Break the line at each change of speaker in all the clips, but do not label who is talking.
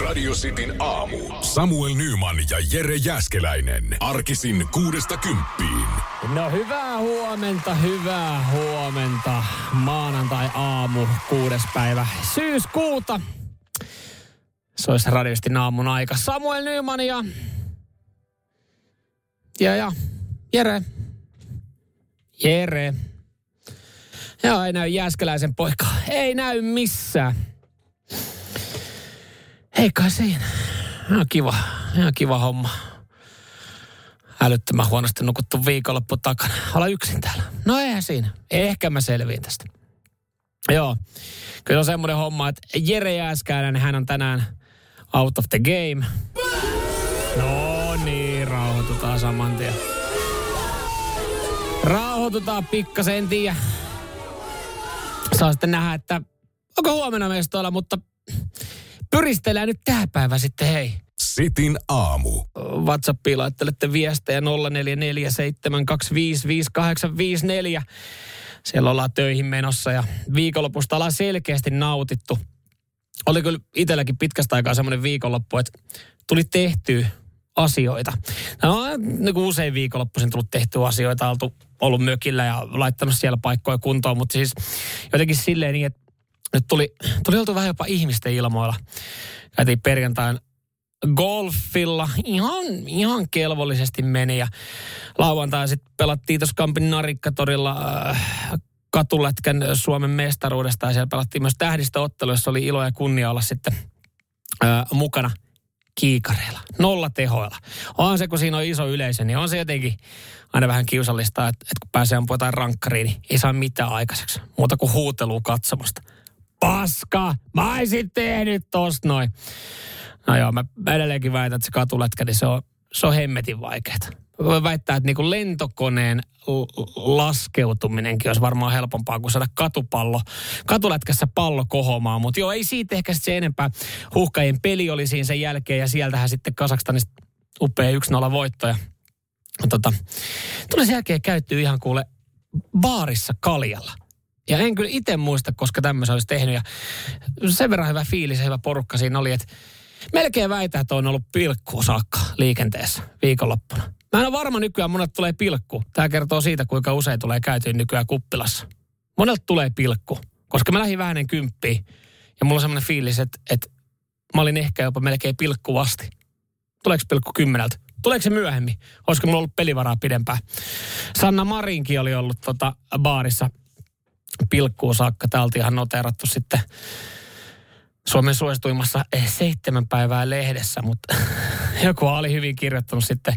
Radio Cityn aamu. Samuel Nyman ja Jere Jäskeläinen. Arkisin kuudesta kymppiin.
No hyvää huomenta, hyvää huomenta. Maanantai aamu, kuudes päivä syyskuuta. Se olisi radiosti aamun aika. Samuel Nyman ja... Ja ja, Jere. Jere. Joo, ei näy Jääskeläisen poika. Ei näy missään. Ei kai siinä. Ihan kiva, ihan kiva homma. Älyttömän huonosti nukuttu viikonloppu takana. Olla yksin täällä. No eihän siinä. Ehkä mä selviin tästä. Joo. Kyllä on semmoinen homma, että Jere Jääskäinen, hän on tänään out of the game. No niin, rauhoitutaan saman tien. Rauhoitutaan pikkasen, en tiedä. Saa sitten nähdä, että onko huomenna mestoilla, mutta pyristellään nyt tähän päivään sitten, hei.
Sitin aamu.
WhatsAppiin laittelette viestejä 0447255854. Siellä ollaan töihin menossa ja viikonlopusta ollaan selkeästi nautittu. Oli kyllä itselläkin pitkästä aikaa semmoinen viikonloppu, että tuli tehtyä asioita. No, niin kuin usein viikonloppuisin tullut tehtyä asioita, oltu ollut mökillä ja laittanut siellä paikkoja kuntoon, mutta siis jotenkin silleen niin, että nyt tuli, tuli oltu vähän jopa ihmisten ilmoilla. Käytiin perjantain golfilla. Ihan, ihan kelvollisesti meni ja lauantai sitten pelattiin tuossa Kampin Narikkatorilla äh, katulätkän Suomen mestaruudesta ja siellä pelattiin myös tähdistöottelu, jossa oli ilo ja kunnia olla sitten äh, mukana kiikareilla, nolla tehoilla. On se, kun siinä on iso yleisö, niin on se jotenkin aina vähän kiusallista, että, että kun pääsee ampumaan jotain rankkariin, niin ei saa mitään aikaiseksi. Muuta kuin huutelua katsomasta. Paska! Mä olisin tehnyt tosta noin. No joo, mä edelleenkin väitän, että se katulätkä, niin se on, se on hemmetin vaikeaa. Voi väittää, että niinku lentokoneen laskeutuminenkin olisi varmaan helpompaa kuin saada katupallo, katulätkässä pallo kohomaan. Mutta joo, ei siitä ehkä se enempää. Huhkajien peli oli siinä sen jälkeen ja sieltähän sitten Kasakstanista upea 1-0 voitto. Ja, tota, tuli sen jälkeen käyttyä ihan kuule baarissa kaljalla. Ja en kyllä itse muista, koska tämmöisen olisi tehnyt. Ja sen verran hyvä fiilis ja hyvä porukka siinä oli, että melkein väitä, että on ollut pilkku saakka liikenteessä viikonloppuna. Mä en ole varma nykyään, monet tulee pilkku. Tämä kertoo siitä, kuinka usein tulee käytyä nykyään kuppilassa. Monelta tulee pilkku, koska mä lähdin vähän kymppiin. Ja mulla on semmoinen fiilis, että, että mä olin ehkä jopa melkein pilkkuvasti. Tuleeko pilkku kymmeneltä? Tuleeko se myöhemmin? Olisiko mulla ollut pelivaraa pidempään? Sanna Marinkin oli ollut tota baarissa pilkkuun saakka. Täältä ihan noterattu sitten Suomen suosituimmassa eh, seitsemän päivää lehdessä, mutta joku oli hyvin kirjoittanut sitten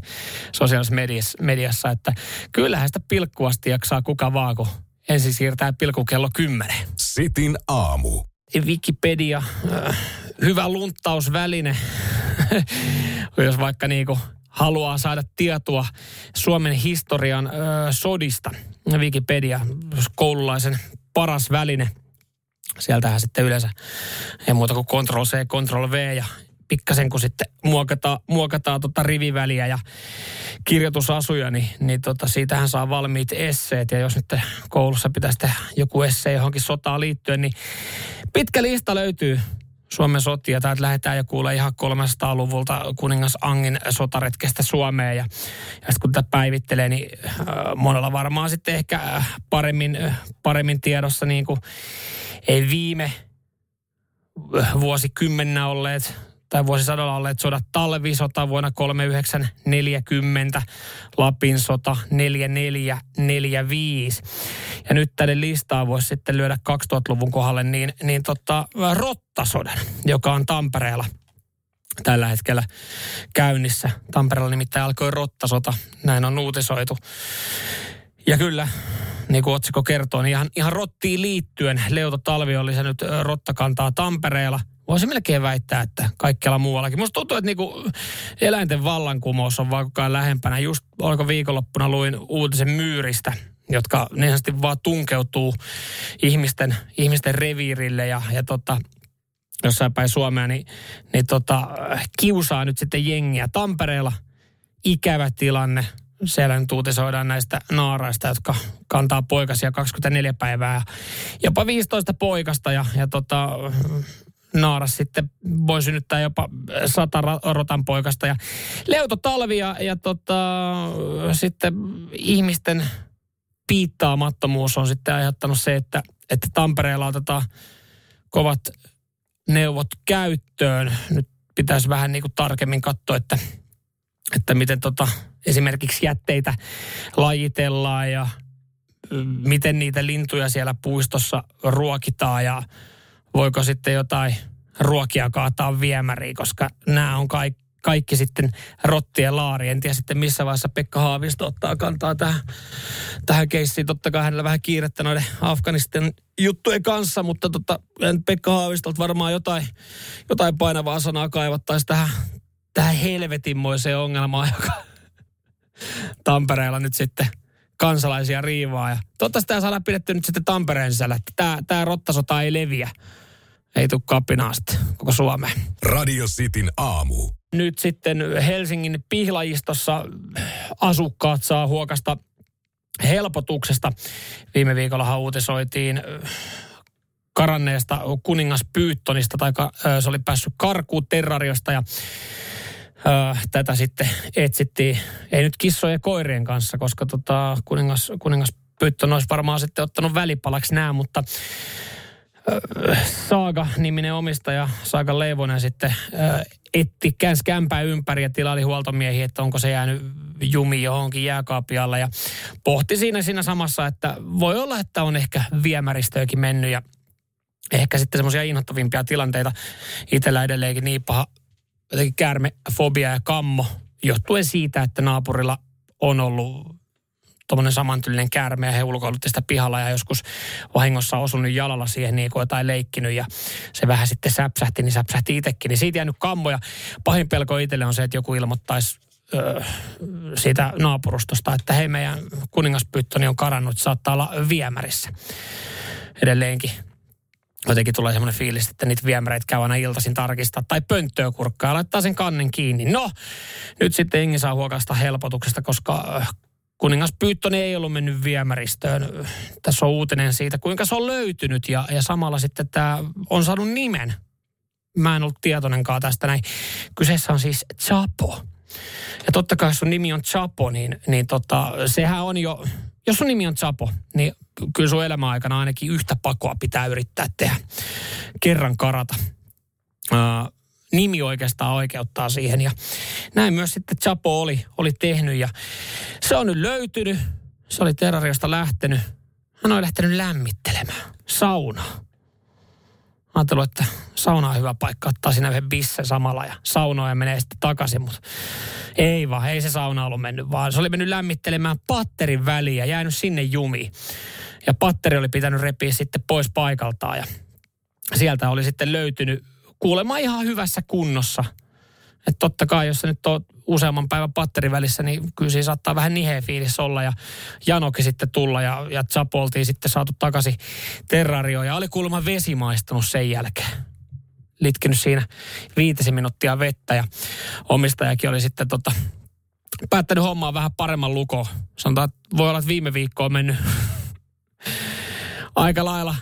sosiaalisessa mediassa, mediassa, että kyllähän sitä pilkkuasti jaksaa kuka vaan, kun ensin siirtää pilkku kello 10.
Sitin aamu.
Wikipedia, äh, hyvä lunttausväline, jos vaikka niinku haluaa saada tietoa Suomen historian äh, sodista. Wikipedia, koululaisen paras väline – sieltähän sitten yleensä ei muuta kuin Ctrl C, Ctrl V ja pikkasen kun sitten muokataan, muokataan tota riviväliä ja kirjoitusasuja, niin, niin tota, siitähän saa valmiit esseet. Ja jos nyt koulussa pitäisi tehdä joku esse johonkin sotaan liittyen, niin pitkä lista löytyy Suomen sotia. Täältä lähdetään jo kuulee ihan 300-luvulta kuningas Angin sotaretkestä Suomeen. Ja, ja sitten kun tätä päivittelee, niin äh, monella varmaan sitten ehkä äh, paremmin, äh, paremmin tiedossa niin kuin ei viime vuosikymmenä olleet tai vuosisadalla olleet sodat talvisota vuonna 3940, Lapin sota 4445. Ja nyt tänne listaa voisi sitten lyödä 2000-luvun kohdalle niin, niin tota, Rottasodan, joka on Tampereella tällä hetkellä käynnissä. Tampereella nimittäin alkoi Rottasota, näin on uutisoitu. Ja kyllä, niin kuin otsikko kertoo, niin ihan, ihan rottiin liittyen Leuto Talvi on lisännyt rottakantaa Tampereella. Voisi melkein väittää, että kaikkialla muuallakin. Musta tuntuu, että niinku eläinten vallankumous on vaan lähempänä. Just oliko viikonloppuna luin uutisen myyristä, jotka niin vaan tunkeutuu ihmisten, ihmisten reviirille ja, ja tota, jossain päin Suomea, niin, niin tota, kiusaa nyt sitten jengiä. Tampereella ikävä tilanne siellä nyt uutisoidaan näistä naaraista, jotka kantaa poikasia 24 päivää. Jopa 15 poikasta ja, ja tota, naara sitten voi synnyttää jopa sata rotan poikasta. Ja Leuto Talvi ja, ja tota, sitten ihmisten piittaamattomuus on sitten aiheuttanut se, että, että Tampereella otetaan kovat neuvot käyttöön. Nyt pitäisi vähän niin kuin tarkemmin katsoa, että, että miten tota, esimerkiksi jätteitä lajitellaan ja miten niitä lintuja siellä puistossa ruokitaan ja voiko sitten jotain ruokia kaataa viemäriin, koska nämä on kaikki kaikki sitten rottien laari. En tiedä sitten missä vaiheessa Pekka Haavisto ottaa kantaa tähän, tähän keissiin. Totta kai hänellä vähän kiirettä noiden Afganistan juttujen kanssa, mutta tota, Pekka Haavistolta varmaan jotain, jotain painavaa sanaa kaivattaisiin tähän, tähän helvetinmoiseen ongelmaan, joka Tampereella nyt sitten kansalaisia riivaa. Ja toivottavasti tämä saadaan pidetty nyt sitten Tampereen sisällä, että tämä, tämä rottasota ei leviä. Ei tule kapinaasta koko Suomeen.
Radio Cityn aamu
nyt sitten Helsingin pihlajistossa asukkaat saa huokasta helpotuksesta. Viime viikolla uutisoitiin äh, karanneesta kuningas Pyyttonista, tai äh, se oli päässyt karkuun terrariosta ja äh, tätä sitten etsittiin, ei nyt kissojen ja koirien kanssa, koska tota, kuningas, kuningas Pyytton olisi varmaan sitten ottanut välipalaksi nämä, mutta Saaga-niminen omistaja, Saaga Leivonen sitten etti, käänsi kämpää ympäri ja tilaili huoltomiehiä, että onko se jäänyt jumi johonkin jääkaapialle ja pohti siinä siinä samassa, että voi olla, että on ehkä viemäristöäkin mennyt ja ehkä sitten semmoisia inhottavimpia tilanteita. Itsellä edelleenkin niin paha jotenkin käärmefobia ja kammo johtuen siitä, että naapurilla on ollut tuommoinen samantyylinen käärme ja he ulkoilutti sitä pihalla ja joskus vahingossa osunut jalalla siihen niin kuin jotain leikkinyt ja se vähän sitten säpsähti, niin säpsähti itsekin. Niin siitä jäänyt kammoja. Pahin pelko itselle on se, että joku ilmoittaisi öö, siitä naapurustosta, että hei meidän kuningaspyyttöni on karannut, saattaa olla viemärissä edelleenkin jotenkin tulee semmoinen fiilis, että niitä viemäreitä käy aina iltaisin tarkistaa. Tai pönttöä kurkkaa ja laittaa sen kannen kiinni. No, nyt sitten Ingi saa huokasta helpotuksesta, koska kuningas Pyyttönen ei ollut mennyt viemäristöön. Tässä on uutinen siitä, kuinka se on löytynyt ja, ja samalla sitten tämä on saanut nimen. Mä en ollut tietoinenkaan tästä näin. Kyseessä on siis Chapo. Ja totta kai sun nimi on Chapo, niin, niin tota, sehän on jo, jos sun nimi on Chapo, niin kyllä sun elämän aikana ainakin yhtä pakoa pitää yrittää tehdä. Kerran karata. Uh, nimi oikeastaan oikeuttaa siihen. Ja näin myös sitten Chapo oli, oli tehnyt ja se on nyt löytynyt. Se oli terrariosta lähtenyt. Hän on lähtenyt lämmittelemään saunaa. Ajattelin, että sauna on hyvä paikka ottaa sinne yhden bissen samalla ja saunoa ja menee sitten takaisin, mutta ei vaan, ei se sauna ollut mennyt, vaan se oli mennyt lämmittelemään patterin väliin ja jäänyt sinne jumiin. Ja patteri oli pitänyt repiä sitten pois paikaltaan ja sieltä oli sitten löytynyt kuulemma ihan hyvässä kunnossa. Että totta kai, jos se nyt on useamman päivän patterivälissä, niin kyllä siinä saattaa vähän niheä fiilis olla ja Janokin sitten tulla ja, ja Chapo oltiin sitten saatu takaisin terrarioon ja oli kuulemma vesi maistunut sen jälkeen. Litkinyt siinä viitisen minuuttia vettä ja omistajakin oli sitten tota, päättänyt hommaa vähän paremman luko. Sanotaan, että voi olla, että viime viikko on mennyt aika lailla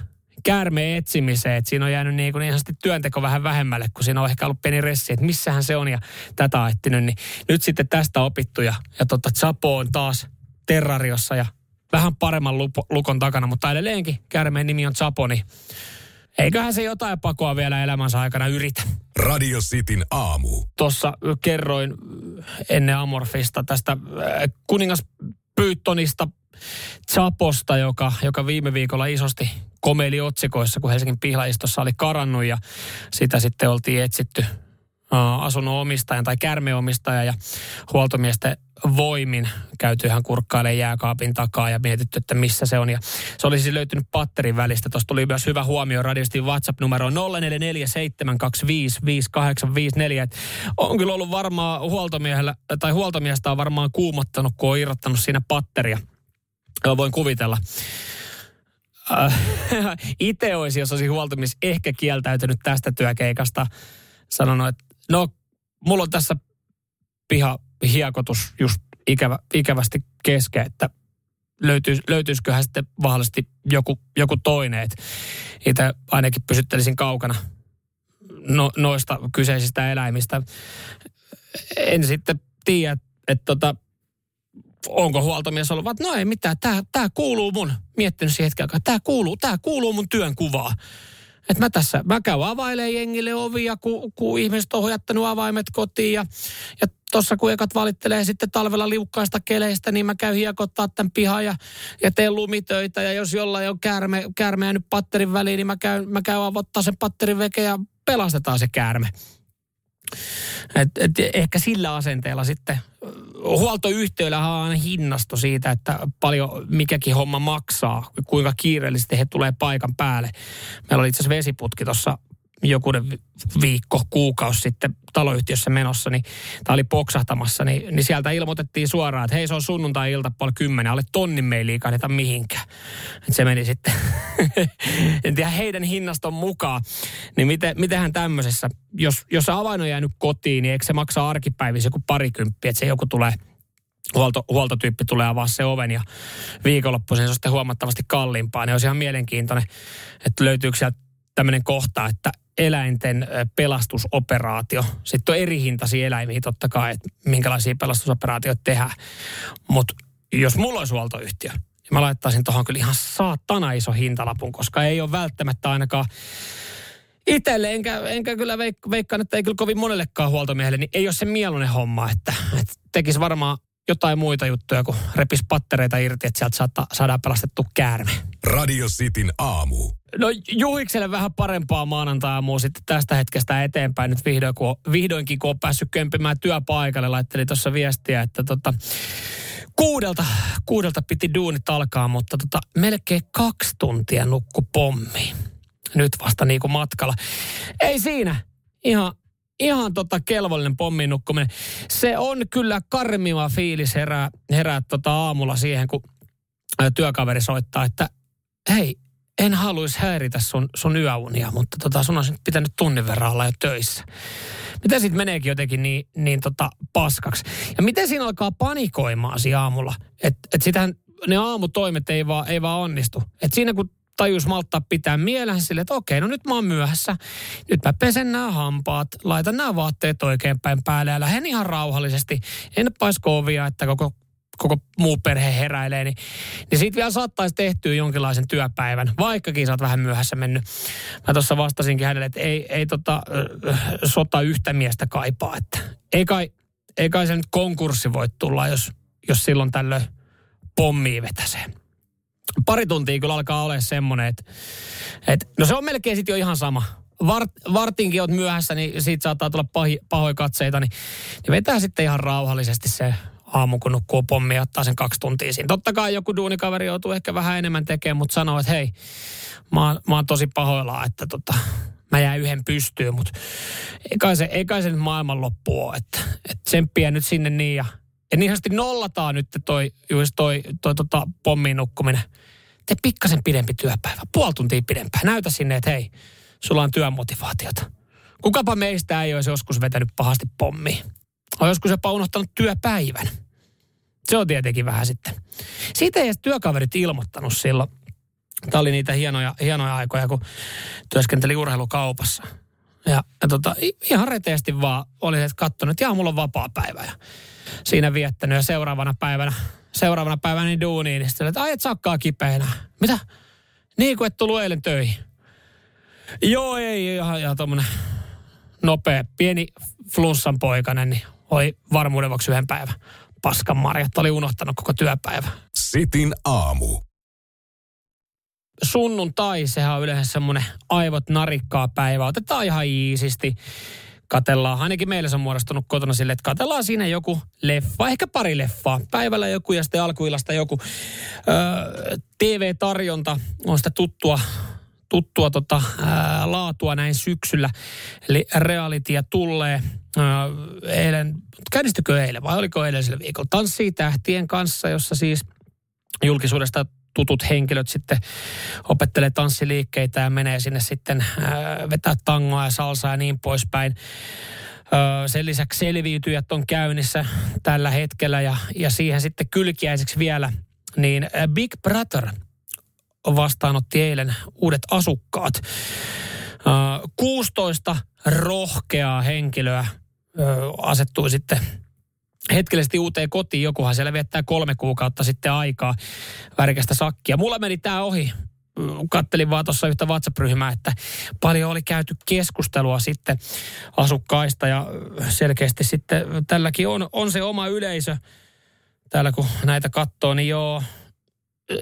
käärmeen etsimiseen, että siinä on jäänyt niin, kuin niin työnteko vähän vähemmälle, kun siinä on ehkä ollut pieni ressi, että missähän se on ja tätä etsinyt, niin nyt sitten tästä opittu ja, ja tota, Chapo on taas terrariossa ja vähän paremman lupo, lukon takana, mutta edelleenkin käärmeen nimi on Chapo, niin eiköhän se jotain pakoa vielä elämänsä aikana yritä.
Radio Cityn aamu.
Tuossa kerroin ennen Amorfista tästä äh, kuningas Pyyttonista Chaposta, joka, joka viime viikolla isosti komeili otsikoissa, kun Helsingin pihlaistossa oli karannut ja sitä sitten oltiin etsitty asunnon omistajan tai kärmeomistaja ja huoltomiesten voimin käyty ihan kurkkailemaan jääkaapin takaa ja mietitty, että missä se on. Ja se olisi siis löytynyt patterin välistä. Tuosta tuli myös hyvä huomio radiosti WhatsApp-numero 0447255854. On kyllä ollut varmaan huoltomiehellä, tai huoltomiestä on varmaan kuumottanut, kun on irrottanut siinä patteria. Voin kuvitella. Äh, itse olisi, jos olisi huoltomies ehkä kieltäytynyt tästä työkeikasta, sanonut, että no, mulla on tässä piha hiekotus just ikävä, ikävästi kesken, että löytyis, löytyisiköhän sitten vahvasti joku, joku toinen. Että itse ainakin pysyttelisin kaukana no, noista kyseisistä eläimistä. En sitten tiedä, että et tota, onko huoltomies ollut, että no ei mitään, tämä tää kuuluu mun, miettinyt siihen hetken aikaa, tämä kuuluu, tää kuuluu mun työn kuvaa. Että mä tässä, mä käyn availee jengille ovia, kun, kun ihmiset on jättänyt avaimet kotiin ja, ja tuossa kun ekat valittelee sitten talvella liukkaista keleistä, niin mä käyn hiekottaa tämän pihan ja, ja teen lumitöitä. Ja jos jollain on käärme, käärme jäänyt patterin väliin, niin mä käyn, mä käyn avottaa sen patterin veke ja pelastetaan se käärme. Et, et ehkä sillä asenteella sitten huoltoyhtiöillä on hinnasto siitä, että paljon mikäkin homma maksaa, kuinka kiireellisesti he tulee paikan päälle. Meillä oli itse asiassa vesiputki tuossa jokunen viikko, kuukausi sitten taloyhtiössä menossa, niin tämä oli poksahtamassa, niin, niin sieltä ilmoitettiin suoraan, että hei se on sunnuntai-ilta puoli kymmenen, alle tonnin me ei liikahdeta mihinkään. Et se meni sitten, en tiedä heidän hinnaston mukaan. Niin miten, mitenhän tämmöisessä, jos, jos avain on jäänyt kotiin, niin eikö se maksaa arkipäivissä joku parikymppiä, että se joku tulee huolto, huoltotyyppi tulee avaa se oven ja viikonloppuisin se on sitten huomattavasti kalliimpaa. Niin olisi ihan mielenkiintoinen, että löytyykö sieltä tämmöinen kohta, että eläinten pelastusoperaatio. Sitten on eri hintaisia eläimiä totta kai, että minkälaisia pelastusoperaatioita tehdään. Mutta jos mulla olisi huoltoyhtiö, niin mä laittaisin tuohon kyllä ihan saatana iso hintalapun, koska ei ole välttämättä ainakaan itselle, enkä, enkä kyllä veik- veikkaan, että ei kyllä kovin monellekaan huoltomiehelle, niin ei ole se mieluinen homma, että, että tekisi varmaan jotain muita juttuja, kun repis pattereita irti, että sieltä saada, saadaan pelastettu käärme.
Radio Cityn aamu.
No Juhikselle vähän parempaa maanantai sitten tästä hetkestä eteenpäin nyt vihdoin, kun, vihdoinkin, kun on päässyt kömpimään työpaikalle. Laitteli tuossa viestiä, että tota, kuudelta, kuudelta piti duunit alkaa, mutta tota, melkein kaksi tuntia nukku pommi. Nyt vasta niin kuin matkalla. Ei siinä. Ihan, ihan tota kelvollinen pommin nukkuminen. Se on kyllä karmiva fiilis herää, herää tota aamulla siihen, kun työkaveri soittaa, että hei, en haluaisi häiritä sun, sun yöunia, mutta tota, sun olisi pitänyt tunnin verran olla jo töissä. Miten sitten meneekin jotenkin niin, niin tota paskaksi? Ja miten siinä alkaa panikoimaan siinä aamulla? Että et sitähän ne aamutoimet ei vaan, ei vaan onnistu. Et siinä kun tajus malttaa pitää mielessä sille, että okei, no nyt mä oon myöhässä. Nyt mä pesen nämä hampaat, laitan nämä vaatteet oikeinpäin päälle ja lähden ihan rauhallisesti. En paisko ovia, että koko koko muu perhe heräilee, niin, niin siitä vielä saattaisi tehtyä jonkinlaisen työpäivän, vaikkakin sä oot vähän myöhässä mennyt. Mä tuossa vastasinkin hänelle, että ei, ei tota, sota yhtä miestä kaipaa, että ei kai, ei kai se nyt konkurssi voi tulla, jos, jos silloin tällöin pommiin vetäsee. Pari tuntia kyllä alkaa olla semmoinen, että, että no se on melkein sitten jo ihan sama. Vart, vartinkin oot myöhässä, niin siitä saattaa tulla pahi, pahoja katseita, niin, niin vetää sitten ihan rauhallisesti se aamu, kun nukkuu pommi ja ottaa sen kaksi tuntia siinä. Totta kai joku duunikaveri joutuu ehkä vähän enemmän tekemään, mutta sanoo, että hei, mä oon, mä oon tosi pahoillaan, että tota, mä jäin yhden pystyyn, mutta ei kai se, ei kai se nyt maailmanloppu ole, että, että tsemppiä nyt sinne niin ja, ja niin nollataan nyt toi, juuri toi, toi, tota, pommiin nukkuminen. Te pikkasen pidempi työpäivä, puoli tuntia pidempään. Näytä sinne, että hei, sulla on työmotivaatiota. Kukapa meistä ei olisi joskus vetänyt pahasti pommiin. On joskus jopa unohtanut työpäivän. Se on tietenkin vähän sitten. Siitä ei edes työkaverit ilmoittanut silloin. Tämä oli niitä hienoja, hienoja aikoja, kun työskenteli urheilukaupassa. Ja, ja tota, ihan reteesti vaan oli katsonut, että jaa, mulla on vapaa päivä. Ja siinä viettänyt ja seuraavana päivänä, seuraavana päivänä niin duuniin, niin sitten, että ai et sakkaa kipeänä. Mitä? Niin kuin et tullut eilen töihin. Joo, ei, ihan, ihan tommonen nopea, pieni flunssan poikainen, niin oli varmuuden vuoksi yhden päivän paskan marjat. Oli unohtanut koko työpäivä.
Sitin aamu.
Sunnuntai, sehän on yleensä semmoinen aivot narikkaa päivä. Otetaan ihan iisisti. Katellaan, ainakin meillä se on muodostunut kotona sille, että katellaan siinä joku leffa, ehkä pari leffaa. Päivällä joku ja sitten alkuillasta joku. Öö, TV-tarjonta on sitä tuttua tuttua tota, ää, laatua näin syksyllä. Eli realitya tulee ää, eilen, käynnistykö eilen vai oliko edellisellä viikolla? Tanssii tähtien kanssa, jossa siis julkisuudesta tutut henkilöt sitten opettelee tanssiliikkeitä ja menee sinne sitten ää, vetää tangoa ja salsaa ja niin poispäin. Sen lisäksi selviytyjät on käynnissä tällä hetkellä ja, ja siihen sitten kylkiäiseksi vielä, niin Big Brother vastaanotti eilen uudet asukkaat. 16 rohkeaa henkilöä asettui sitten hetkellisesti uuteen kotiin. Jokuhan siellä viettää kolme kuukautta sitten aikaa värikästä sakkia. Mulla meni tämä ohi. Kattelin vaan tuossa yhtä WhatsApp-ryhmää, että paljon oli käyty keskustelua sitten asukkaista ja selkeästi sitten tälläkin on, on se oma yleisö. Täällä kun näitä katsoo, niin joo,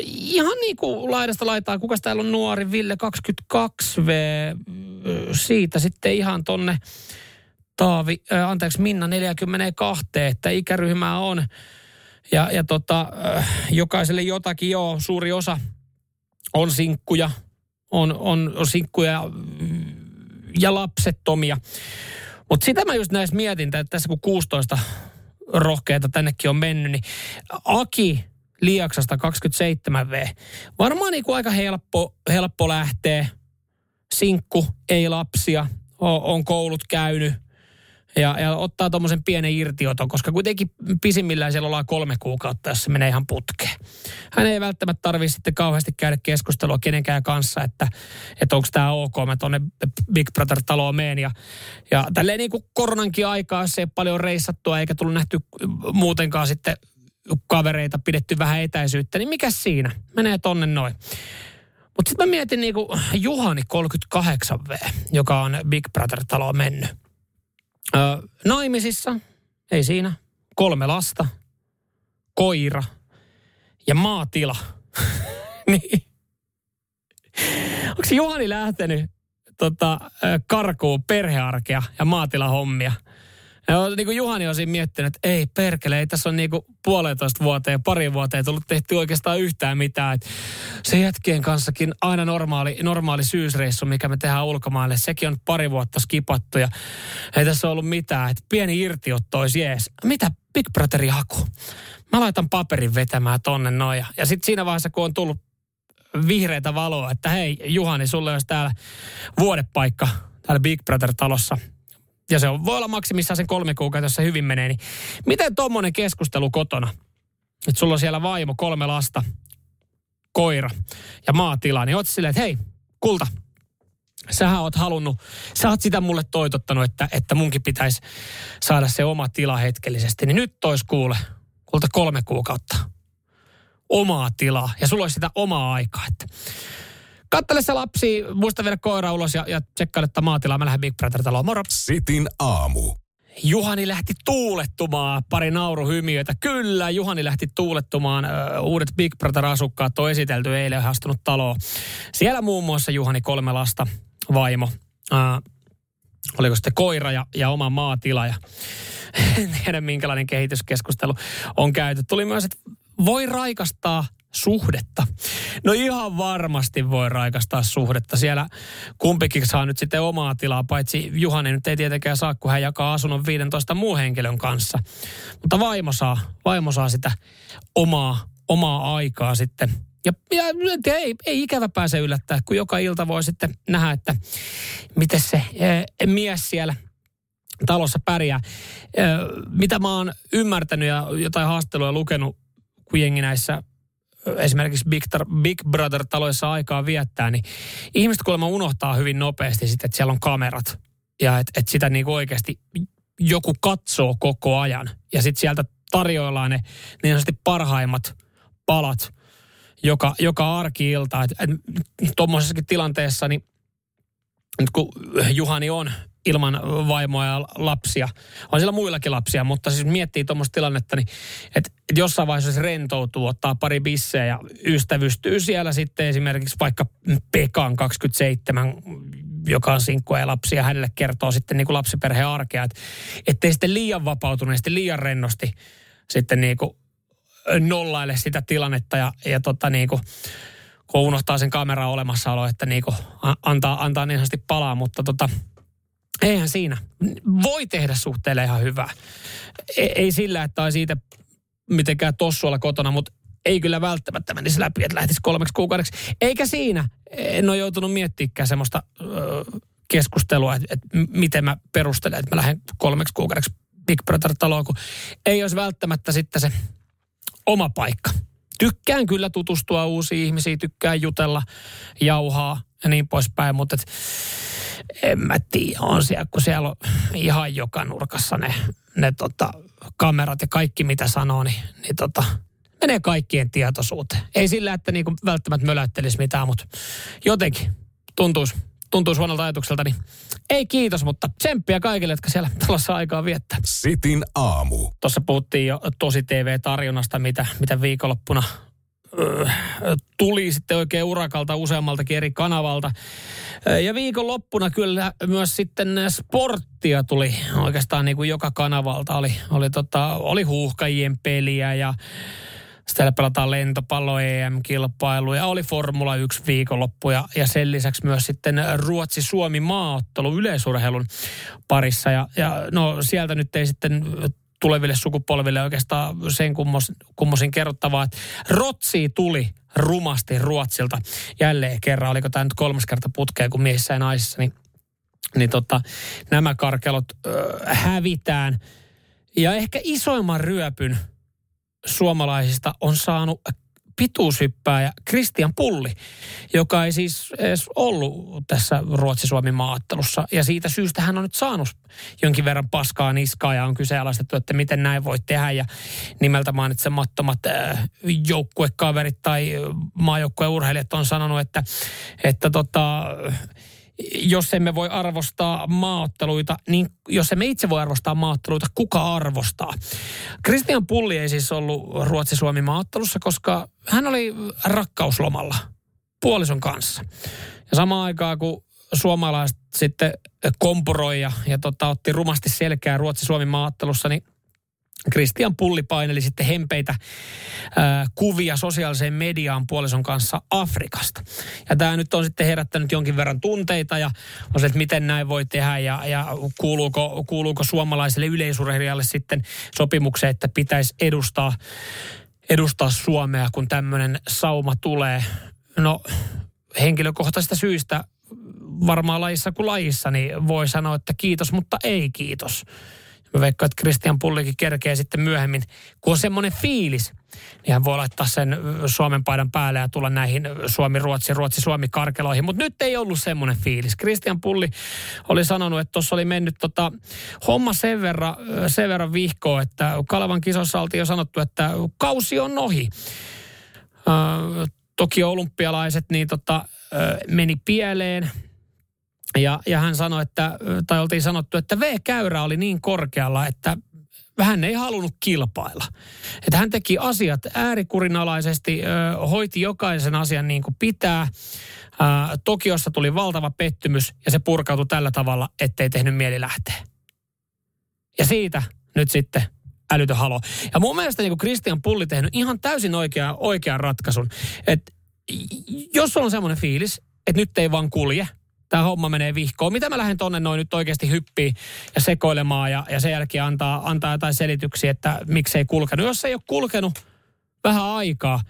ihan niin kuin laidasta laitaa, kuka täällä on nuori, Ville 22V, siitä sitten ihan tonne Taavi, äh, anteeksi Minna 42, että ikäryhmää on. Ja, ja tota, äh, jokaiselle jotakin, joo, suuri osa on sinkkuja, on, on, on sinkkuja ja lapsettomia. Mutta sitä mä just näissä mietin, että tässä kun 16 rohkeita tännekin on mennyt, niin Aki Liaksasta 27V. Varmaan niin kuin aika helppo, helppo lähteä. Sinkku, ei lapsia, on, on koulut käynyt ja, ja ottaa tuommoisen pienen irtioton, koska kuitenkin pisimmillään siellä ollaan kolme kuukautta, jos se menee ihan putkeen. Hän ei välttämättä tarvitse sitten kauheasti käydä keskustelua kenenkään kanssa, että, että onko tämä ok, mä tuonne Big Brother-taloon meen. Ja, ja tälleen niin kuin koronankin aikaa, se ei paljon reissattua eikä tullut nähty muutenkaan sitten kavereita, pidetty vähän etäisyyttä, niin mikä siinä? Menee tonne noin. Mutta sitten mä mietin niin kuin Juhani 38V, joka on Big Brother-taloon mennyt. Naimisissa, ei siinä, kolme lasta, koira ja maatila. niin. Onko Juhani lähtenyt tota, karkuun perhearkea ja maatilahommia? Ja niin kuin Juhani on siinä miettinyt, että ei perkele, ei tässä on niin kuin puolentoista vuoteen, pari vuoteen tullut tehty oikeastaan yhtään mitään. Et se jätkien kanssakin aina normaali, normaali syysreissu, mikä me tehdään ulkomaille, sekin on pari vuotta skipattu ja ei tässä ollut mitään. Et pieni irtiotto olisi jees. Mitä Big Brotheri haku? Mä laitan paperin vetämään tonne noin. Ja, ja sitten siinä vaiheessa, kun on tullut vihreitä valoa, että hei Juhani, sulle olisi täällä vuodepaikka täällä Big Brother-talossa – ja se on, voi olla maksimissaan sen kolme kuukautta, jos se hyvin menee, niin miten tuommoinen keskustelu kotona? Että sulla on siellä vaimo, kolme lasta, koira ja maatila, niin oot silleen, että hei, kulta, sähän oot halunnut, sä oot sitä mulle toitottanut, että, että munkin pitäisi saada se oma tila hetkellisesti. Niin nyt tois kuule, kulta kolme kuukautta omaa tilaa ja sulla olisi sitä omaa aikaa. Että Kattele se lapsi, muista vielä koira ulos ja, ja tsekkaile että maatilaa. Mä lähden Big Brother-taloon. Moro.
Sitin aamu.
Juhani lähti tuulettumaan, pari nauruhymiöitä. Kyllä, Juhani lähti tuulettumaan. Uudet Big Brother-asukkaat on esitelty eilen hastunut taloon. Siellä muun muassa Juhani kolme lasta, vaimo. Uh, oliko sitten koira ja, ja oma maatila. Ja en tiedä minkälainen kehityskeskustelu on käyty. Tuli myös, että voi raikastaa suhdetta. No ihan varmasti voi raikastaa suhdetta. Siellä kumpikin saa nyt sitten omaa tilaa, paitsi Juhani nyt ei tietenkään saa, kun hän jakaa asunnon 15 muun henkilön kanssa. Mutta vaimo saa, vaimo saa sitä omaa, omaa aikaa sitten. Ja, ja ei, ei ikävä pääse yllättää, kun joka ilta voi sitten nähdä, että miten se e, mies siellä talossa pärjää. E, mitä mä oon ymmärtänyt ja jotain haasteluja lukenut, kun jengi näissä esimerkiksi Big, Big Brother-taloissa aikaa viettää, niin ihmiset kuulemma unohtaa hyvin nopeasti sitten, että siellä on kamerat. Ja että et sitä niin oikeasti joku katsoo koko ajan. Ja sitten sieltä tarjoillaan ne niin sanotusti parhaimmat palat joka, joka arki-ilta. Tuommoisessakin tilanteessa, niin nyt kun Juhani on ilman vaimoa ja lapsia. On siellä muillakin lapsia, mutta siis miettii tuommoista tilannetta, niin että et jossain vaiheessa se rentoutuu, ottaa pari bisseä ja ystävystyy siellä sitten esimerkiksi vaikka Pekan 27, joka on sinkkua ja lapsia, hänelle kertoo sitten niin kuin lapsiperheen arkea, että ettei sitten liian vapautuneesti, liian rennosti sitten niin kuin nollaile sitä tilannetta ja, ja tota niin kuin, kun unohtaa sen kameran olemassaolo, että niin kuin antaa, antaa niin sanotusti palaa, mutta tota, Eihän siinä. Voi tehdä suhteelle ihan hyvää. Ei, ei sillä, että olisi siitä mitenkään tossualla kotona, mutta ei kyllä välttämättä menisi läpi, että lähtisi kolmeksi kuukaudeksi. Eikä siinä. En ole joutunut miettimään semmoista ö, keskustelua, että, että miten mä perustelen, että mä lähden kolmeksi kuukaudeksi Big Brother-taloon, kun ei olisi välttämättä sitten se oma paikka. Tykkään kyllä tutustua uusiin ihmisiin, tykkään jutella, jauhaa ja niin poispäin, mutta et, en mä tiedä, on siellä, kun siellä on ihan joka nurkassa ne, ne tota, kamerat ja kaikki mitä sanoo, niin, niin tota, menee kaikkien tietoisuuteen. Ei sillä, että niinku välttämättä möläyttelisi mitään, mutta jotenkin tuntuisi tuntuu huonolta ajatukselta, niin ei kiitos, mutta tsemppiä kaikille, jotka siellä talossa aikaa viettää.
Sitin aamu.
Tuossa puhuttiin jo tosi TV-tarjonnasta, mitä, mitä viikonloppuna tuli sitten oikein urakalta useammaltakin eri kanavalta. Ja viikonloppuna kyllä myös sitten sporttia tuli oikeastaan niin kuin joka kanavalta. Oli, oli, tota, oli huuhkajien peliä ja siellä pelataan lentopallo EM-kilpailu ja oli Formula 1 viikonloppu ja, ja sen lisäksi myös sitten Ruotsi-Suomi maaottelu yleisurheilun parissa. Ja, ja no sieltä nyt ei sitten tuleville sukupolville oikeastaan sen kummos, kummosin kerrottavaa, että Rotsi tuli rumasti Ruotsilta jälleen kerran. Oliko tämä nyt kolmas kerta putkeen kuin miehissä ja naisissa, niin, niin tota, nämä karkelot ö, hävitään. Ja ehkä isoimman ryöpyn – suomalaisista on saanut pituushyppääjä Christian Pulli, joka ei siis edes ollut tässä Ruotsi-Suomi maattelussa. Ja siitä syystä hän on nyt saanut jonkin verran paskaa niskaa ja on kyseenalaistettu, että miten näin voi tehdä. Ja nimeltä mainitsemattomat äh, joukkuekaverit tai maajoukkueurheilijat on sanonut, että, että tota, jos emme voi arvostaa maatteluita, niin jos emme itse voi arvostaa maatteluita, kuka arvostaa? Christian Pulli ei siis ollut Ruotsi-Suomi maattelussa, koska hän oli rakkauslomalla puolison kanssa. Ja samaan aikaan, kun suomalaiset sitten kompuroi ja, ja tota, otti rumasti selkää Ruotsi-Suomi maattelussa, niin Christian Pulli paineli sitten hempeitä ää, kuvia sosiaaliseen mediaan puolison kanssa Afrikasta. Ja tämä nyt on sitten herättänyt jonkin verran tunteita ja on se, että miten näin voi tehdä ja, ja kuuluuko, kuuluuko suomalaiselle yleisurheilijalle sitten sopimukseen, että pitäisi edustaa, edustaa Suomea, kun tämmöinen sauma tulee. No henkilökohtaisista syistä varmaan lajissa kuin lajissa, niin voi sanoa, että kiitos, mutta ei kiitos. Mä veikkaan, että Christian Pullikin kerkee sitten myöhemmin, kun on semmoinen fiilis, niin hän voi laittaa sen Suomen paidan päälle ja tulla näihin Suomi-Ruotsi, Ruotsi-Suomi-karkeloihin. Mutta nyt ei ollut semmoinen fiilis. Christian Pulli oli sanonut, että tuossa oli mennyt tota, homma sen verran, sen verran vihkoa, että Kalevan kisossa oltiin jo sanottu, että kausi on ohi. Toki olympialaiset niin tota, meni pieleen – ja, ja hän sanoi, että, tai oltiin sanottu, että V-käyrä oli niin korkealla, että hän ei halunnut kilpailla. Että hän teki asiat äärikurinalaisesti, hoiti jokaisen asian niin kuin pitää. Tokiossa tuli valtava pettymys ja se purkautui tällä tavalla, ettei tehnyt mieli lähteä. Ja siitä nyt sitten älytön halo. Ja mun mielestä niin Christian Pulli tehnyt ihan täysin oikea, oikean ratkaisun. Että jos on semmoinen fiilis, että nyt ei vaan kulje – tämä homma menee vihkoon. Mitä mä lähden tonne noin nyt oikeasti hyppiin ja sekoilemaan ja, ja sen jälkeen antaa, antaa jotain selityksiä, että miksei kulkenut. Jos ei ole kulkenut vähän aikaa,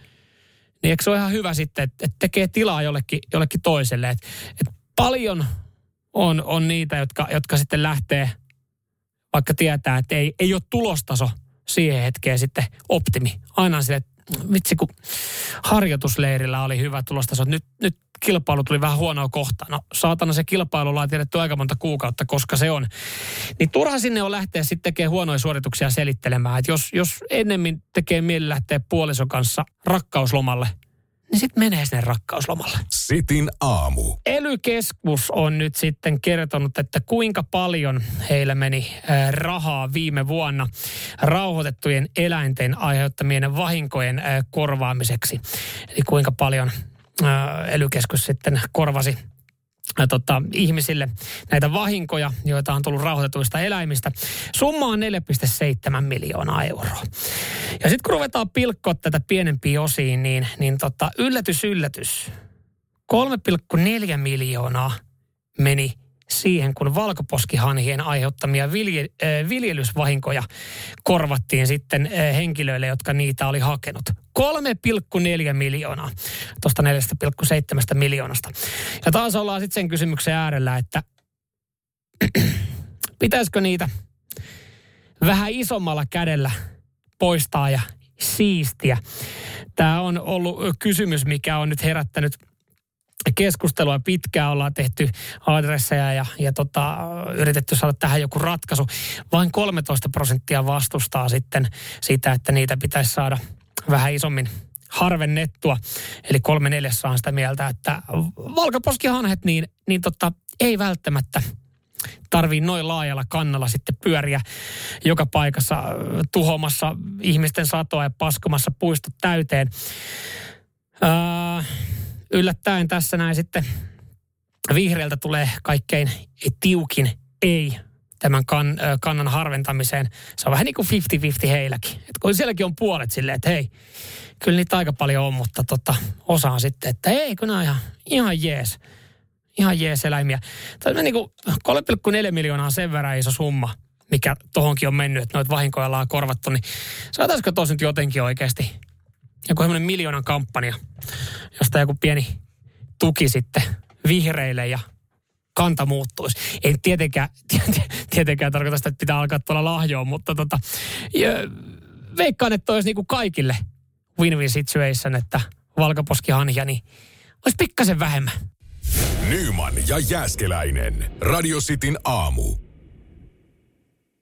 niin eikö se ole ihan hyvä sitten, että, että tekee tilaa jollekin, jollekin toiselle. Et, et paljon on, on niitä, jotka, jotka sitten lähtee, vaikka tietää, että ei, ei ole tulostaso siihen hetkeen sitten optimi. Aina sille, vitsi kun harjoitusleirillä oli hyvä tulostaso. Nyt, nyt kilpailu tuli vähän huonoa kohtaa. No saatana se kilpailu ollaan tiedetty aika monta kuukautta, koska se on. Niin turha sinne on lähteä sitten tekemään huonoja suorituksia selittelemään. Että jos, jos ennemmin tekee mieli lähteä puolison kanssa rakkauslomalle, niin sitten menee sinne rakkauslomalle.
Sitin aamu.
Elykeskus on nyt sitten kertonut, että kuinka paljon heillä meni rahaa viime vuonna rauhoitettujen eläinten aiheuttamien vahinkojen korvaamiseksi. Eli kuinka paljon elykeskus sitten korvasi tota, ihmisille näitä vahinkoja, joita on tullut rauhoitetuista eläimistä. Summa on 4,7 miljoonaa euroa. Ja sitten kun ruvetaan pilkkoa tätä pienempiin osiin, niin, niin tota, yllätys, yllätys. 3,4 miljoonaa meni siihen, kun valkoposkihanhien aiheuttamia vilje, äh, viljelysvahinkoja korvattiin sitten äh, henkilöille, jotka niitä oli hakenut. 3,4 miljoonaa tuosta 4,7 miljoonasta. Ja taas ollaan sitten sen kysymyksen äärellä, että pitäisikö niitä vähän isommalla kädellä poistaa ja siistiä. Tämä on ollut kysymys, mikä on nyt herättänyt keskustelua pitkään, ollaan tehty adresseja ja, ja tota, yritetty saada tähän joku ratkaisu. Vain 13 prosenttia vastustaa sitten sitä, että niitä pitäisi saada vähän isommin harvennettua. Eli kolme neljässä on sitä mieltä, että valkaposkihanhet niin, niin tota, ei välttämättä tarvii noin laajalla kannalla sitten pyöriä joka paikassa tuhomassa ihmisten satoa ja paskomassa puistot täyteen. Öö, yllättäen tässä näin sitten vihreältä tulee kaikkein tiukin ei tämän kan, kannan harventamiseen. Se on vähän niin kuin 50-50 heilläkin. Et kun sielläkin on puolet silleen, että hei, kyllä niitä aika paljon on, mutta tota, osa on sitten, että ei, kun on ihan, ihan jees. Ihan jees eläimiä. Tämä on niin kuin 3,4 miljoonaa on sen verran iso summa, mikä tohonkin on mennyt, että noita vahinkoja ollaan korvattu, niin saataisiko tos nyt jotenkin oikeasti joku semmoinen miljoonan kampanja, josta joku pieni tuki sitten vihreille ja kanta muuttuisi. Ei tietenkään, tietenkään tarkoita sitä, että pitää alkaa tuolla lahjoon, mutta tota, veikkaan, että olisi niinku kaikille win-win situation, että valkoposkihanhia, niin olisi pikkasen vähemmän.
Nyman ja Jääskeläinen. Radio Cityn aamu.